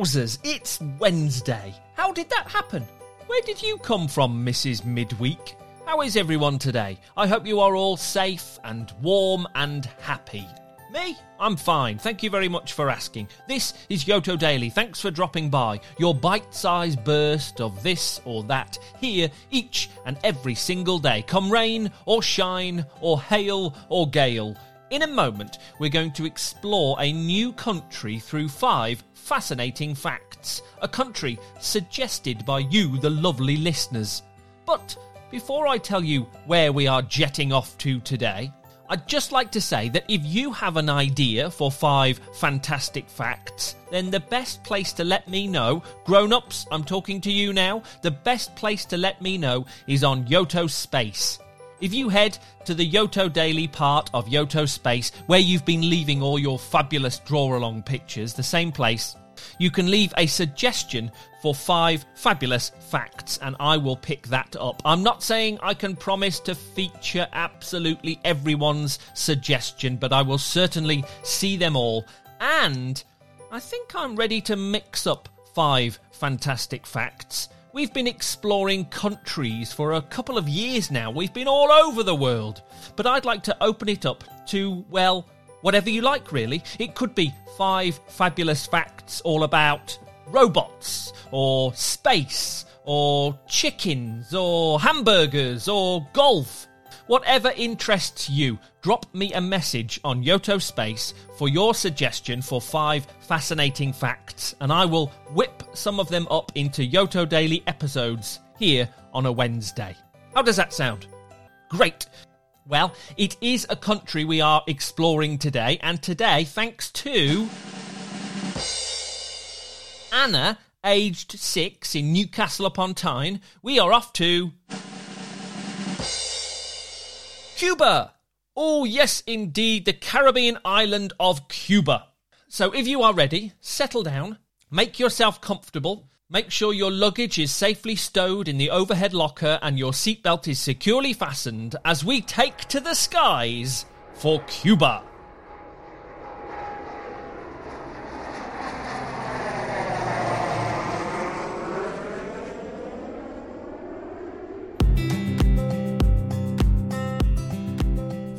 Wowzers, it's Wednesday. How did that happen? Where did you come from, Mrs. Midweek? How is everyone today? I hope you are all safe and warm and happy. Me? I'm fine. Thank you very much for asking. This is Yoto Daily. Thanks for dropping by. Your bite sized burst of this or that here each and every single day. Come rain or shine or hail or gale. In a moment, we're going to explore a new country through five fascinating facts. A country suggested by you, the lovely listeners. But before I tell you where we are jetting off to today, I'd just like to say that if you have an idea for five fantastic facts, then the best place to let me know, grown ups, I'm talking to you now, the best place to let me know is on Yoto Space. If you head to the Yoto Daily part of Yoto Space, where you've been leaving all your fabulous draw along pictures, the same place, you can leave a suggestion for five fabulous facts, and I will pick that up. I'm not saying I can promise to feature absolutely everyone's suggestion, but I will certainly see them all. And I think I'm ready to mix up five fantastic facts. We've been exploring countries for a couple of years now. We've been all over the world. But I'd like to open it up to, well, whatever you like, really. It could be five fabulous facts all about robots, or space, or chickens, or hamburgers, or golf. Whatever interests you, drop me a message on Yoto Space for your suggestion for five fascinating facts, and I will whip some of them up into Yoto Daily episodes here on a Wednesday. How does that sound? Great. Well, it is a country we are exploring today, and today, thanks to Anna, aged six, in Newcastle upon Tyne, we are off to Cuba. Oh, yes, indeed, the Caribbean island of Cuba. So, if you are ready, settle down, make yourself comfortable, Make sure your luggage is safely stowed in the overhead locker and your seatbelt is securely fastened as we take to the skies for Cuba.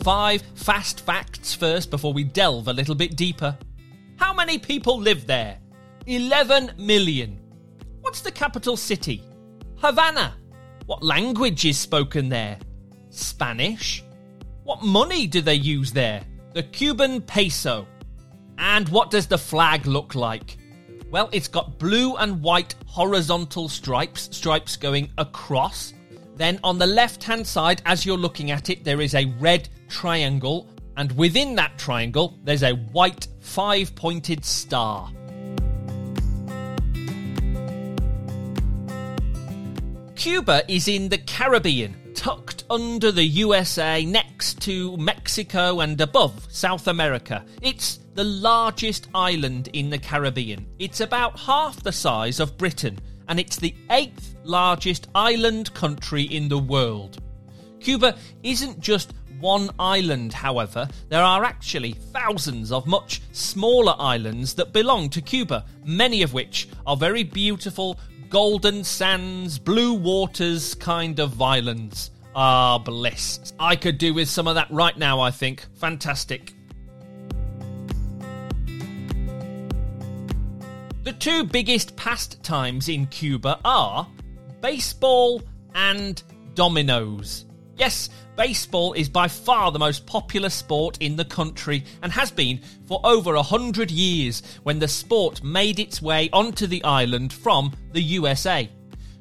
Five fast facts first before we delve a little bit deeper. How many people live there? 11 million. What's the capital city? Havana. What language is spoken there? Spanish. What money do they use there? The Cuban peso. And what does the flag look like? Well, it's got blue and white horizontal stripes, stripes going across. Then on the left hand side, as you're looking at it, there is a red triangle, and within that triangle, there's a white five pointed star. Cuba is in the Caribbean, tucked under the USA next to Mexico and above South America. It's the largest island in the Caribbean. It's about half the size of Britain, and it's the eighth largest island country in the world. Cuba isn't just one island, however, there are actually thousands of much smaller islands that belong to Cuba, many of which are very beautiful, golden sands, blue waters kind of islands. Ah, bliss. I could do with some of that right now, I think. Fantastic. The two biggest pastimes in Cuba are baseball and dominoes. Yes, baseball is by far the most popular sport in the country and has been for over a hundred years when the sport made its way onto the island from the USA.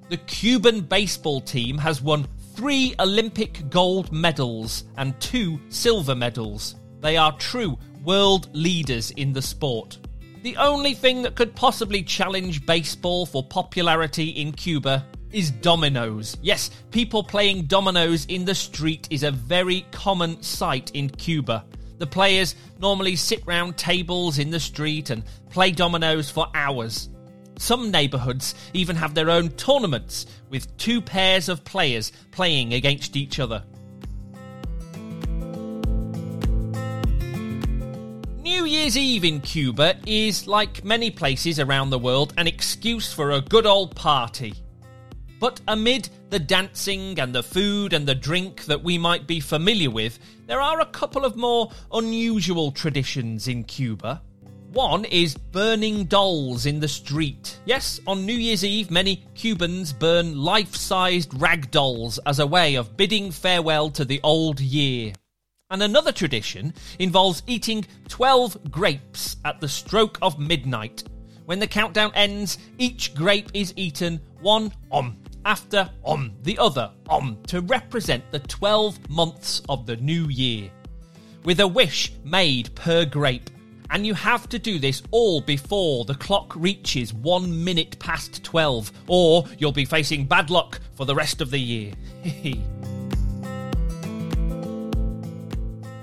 The Cuban baseball team has won three Olympic gold medals and two silver medals. They are true world leaders in the sport. The only thing that could possibly challenge baseball for popularity in Cuba is dominoes. Yes, people playing dominoes in the street is a very common sight in Cuba. The players normally sit round tables in the street and play dominoes for hours. Some neighbourhoods even have their own tournaments with two pairs of players playing against each other. New Year's Eve in Cuba is, like many places around the world, an excuse for a good old party. But amid the dancing and the food and the drink that we might be familiar with, there are a couple of more unusual traditions in Cuba. One is burning dolls in the street. Yes, on New Year's Eve, many Cubans burn life sized rag dolls as a way of bidding farewell to the old year. And another tradition involves eating 12 grapes at the stroke of midnight. When the countdown ends, each grape is eaten one om after om the other om to represent the 12 months of the new year. With a wish made per grape. And you have to do this all before the clock reaches one minute past 12, or you'll be facing bad luck for the rest of the year.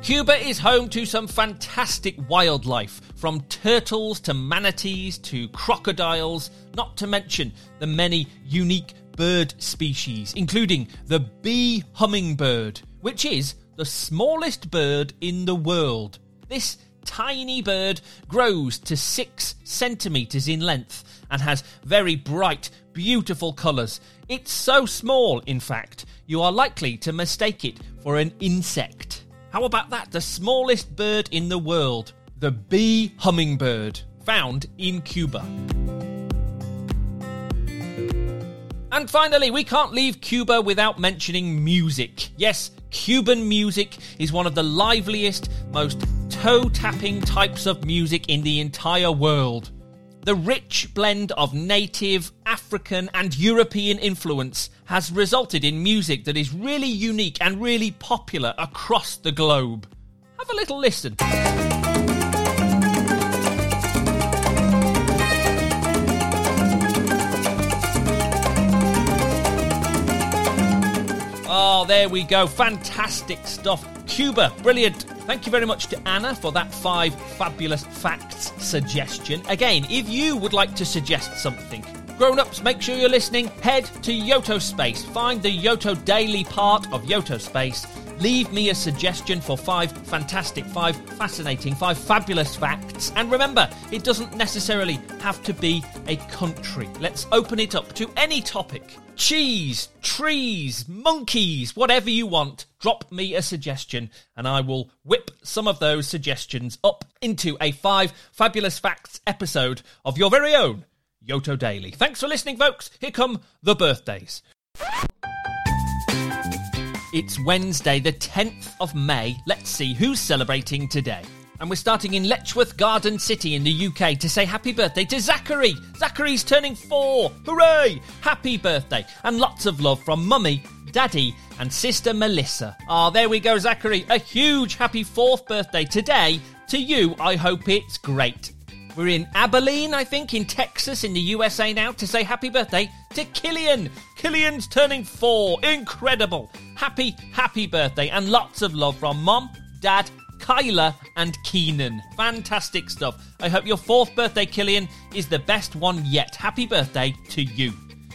Cuba is home to some fantastic wildlife, from turtles to manatees to crocodiles, not to mention the many unique bird species, including the bee hummingbird, which is the smallest bird in the world. This tiny bird grows to six centimetres in length and has very bright, beautiful colours. It's so small, in fact, you are likely to mistake it for an insect. How about that? The smallest bird in the world, the bee hummingbird, found in Cuba. And finally, we can't leave Cuba without mentioning music. Yes, Cuban music is one of the liveliest, most toe tapping types of music in the entire world. The rich blend of native, African, and European influence has resulted in music that is really unique and really popular across the globe. Have a little listen. There we go. Fantastic stuff. Cuba, brilliant. Thank you very much to Anna for that five fabulous facts suggestion. Again, if you would like to suggest something, grown ups, make sure you're listening. Head to Yoto Space, find the Yoto Daily part of Yoto Space. Leave me a suggestion for five fantastic, five fascinating, five fabulous facts. And remember, it doesn't necessarily have to be a country. Let's open it up to any topic cheese, trees, monkeys, whatever you want, drop me a suggestion and I will whip some of those suggestions up into a five fabulous facts episode of your very own Yoto Daily. Thanks for listening, folks. Here come the birthdays. It's Wednesday, the 10th of May. Let's see who's celebrating today. And we're starting in Letchworth Garden City in the UK to say happy birthday to Zachary. Zachary's turning four. Hooray! Happy birthday. And lots of love from Mummy, Daddy, and Sister Melissa. Ah, oh, there we go, Zachary. A huge happy fourth birthday today. To you, I hope it's great. We're in Abilene, I think, in Texas, in the USA now, to say happy birthday to Killian. Killian's turning four. Incredible. Happy, happy birthday. And lots of love from Mom, Dad, Kyla, and Keenan. Fantastic stuff. I hope your fourth birthday, Killian, is the best one yet. Happy birthday to you.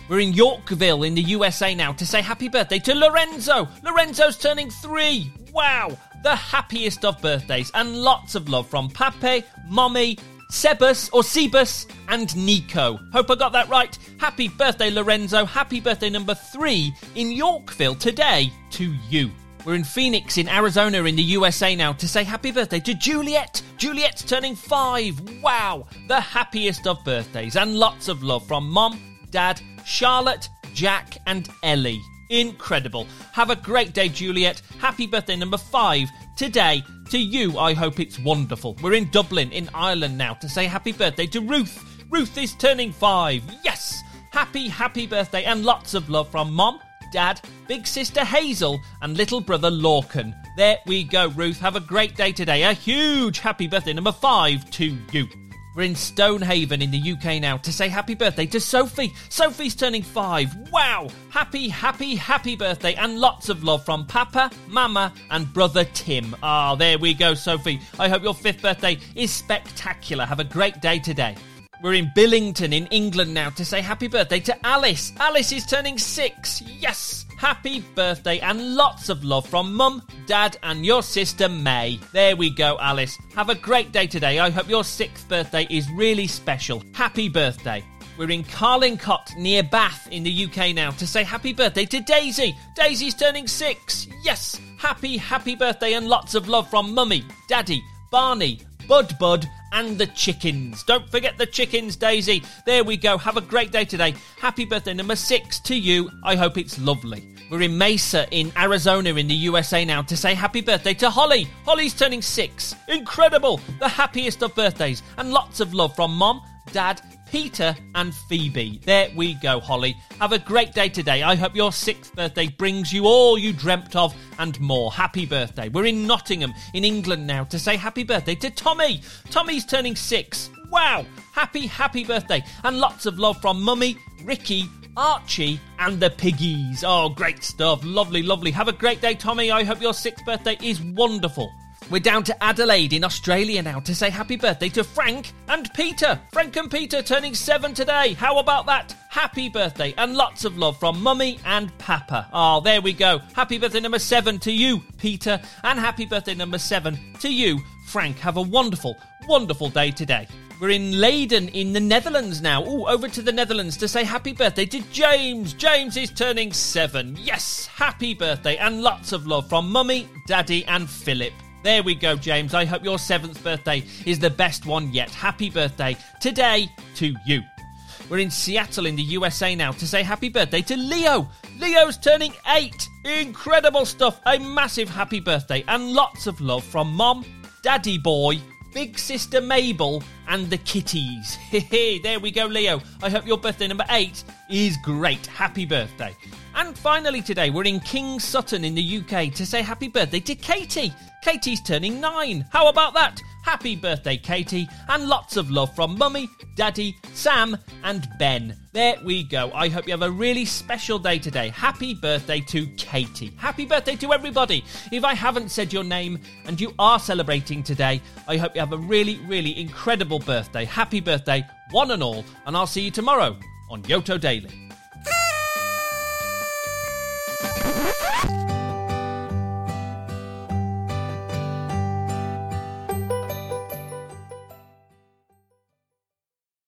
We're in Yorkville in the USA now to say happy birthday to Lorenzo. Lorenzo's turning three. Wow, the happiest of birthdays, and lots of love from Pape, Mommy, Sebus or Sebus and Nico. Hope I got that right. Happy birthday, Lorenzo. Happy birthday number three in Yorkville today to you. We're in Phoenix, in Arizona, in the USA now to say happy birthday to Juliet. Juliet's turning five. Wow, the happiest of birthdays, and lots of love from Mom, Dad, Charlotte, Jack, and Ellie. Incredible. Have a great day, Juliet. Happy birthday number five today. To you, I hope it's wonderful. We're in Dublin, in Ireland now to say happy birthday to Ruth. Ruth is turning five. Yes! Happy, happy birthday, and lots of love from Mom, Dad, big sister Hazel, and little brother Lorcan. There we go, Ruth. Have a great day today. A huge happy birthday number five to you. We're in Stonehaven in the UK now to say happy birthday to Sophie. Sophie's turning five. Wow! Happy, happy, happy birthday and lots of love from Papa, Mama, and brother Tim. Ah, there we go, Sophie. I hope your fifth birthday is spectacular. Have a great day today. We're in Billington in England now to say happy birthday to Alice. Alice is turning six. Yes! Happy birthday and lots of love from Mum, Dad, and your sister May. There we go, Alice. Have a great day today. I hope your sixth birthday is really special. Happy birthday. We're in Carlingcott near Bath in the UK now to say happy birthday to Daisy. Daisy's turning six. Yes! Happy, happy birthday and lots of love from Mummy, Daddy, Barney, Bud Bud, and the chickens. Don't forget the chickens, Daisy. There we go. Have a great day today. Happy birthday number six to you. I hope it's lovely. We're in Mesa in Arizona in the USA now to say happy birthday to Holly. Holly's turning six. Incredible. The happiest of birthdays. And lots of love from Mom, Dad, Peter, and Phoebe. There we go, Holly. Have a great day today. I hope your sixth birthday brings you all you dreamt of and more. Happy birthday. We're in Nottingham, in England now, to say happy birthday to Tommy. Tommy's turning six. Wow! Happy, happy birthday. And lots of love from Mummy, Ricky, Archie, and the piggies. Oh, great stuff. Lovely, lovely. Have a great day, Tommy. I hope your sixth birthday is wonderful. We're down to Adelaide in Australia now to say happy birthday to Frank and Peter. Frank and Peter turning seven today. How about that? Happy birthday and lots of love from Mummy and Papa. Oh, there we go. Happy birthday number seven to you, Peter, and happy birthday number seven to you, Frank. Have a wonderful, wonderful day today. We're in Leiden in the Netherlands now. Oh, over to the Netherlands to say happy birthday to James. James is turning seven. Yes, happy birthday and lots of love from Mummy, Daddy, and Philip. There we go, James. I hope your seventh birthday is the best one yet. Happy birthday today to you. We're in Seattle in the USA now to say happy birthday to Leo. Leo's turning eight. Incredible stuff. A massive happy birthday and lots of love from Mom, Daddy Boy, Big Sister Mabel, and the kitties. Hey, there we go, Leo. I hope your birthday number eight is great. Happy birthday. And finally, today we're in King Sutton in the UK to say happy birthday to Katie. Katie's turning nine. How about that? Happy birthday, Katie, and lots of love from Mummy, Daddy, Sam, and Ben. There we go. I hope you have a really special day today. Happy birthday to Katie. Happy birthday to everybody. If I haven't said your name and you are celebrating today, I hope you have a really, really incredible birthday. Happy birthday, one and all, and I'll see you tomorrow on Yoto Daily.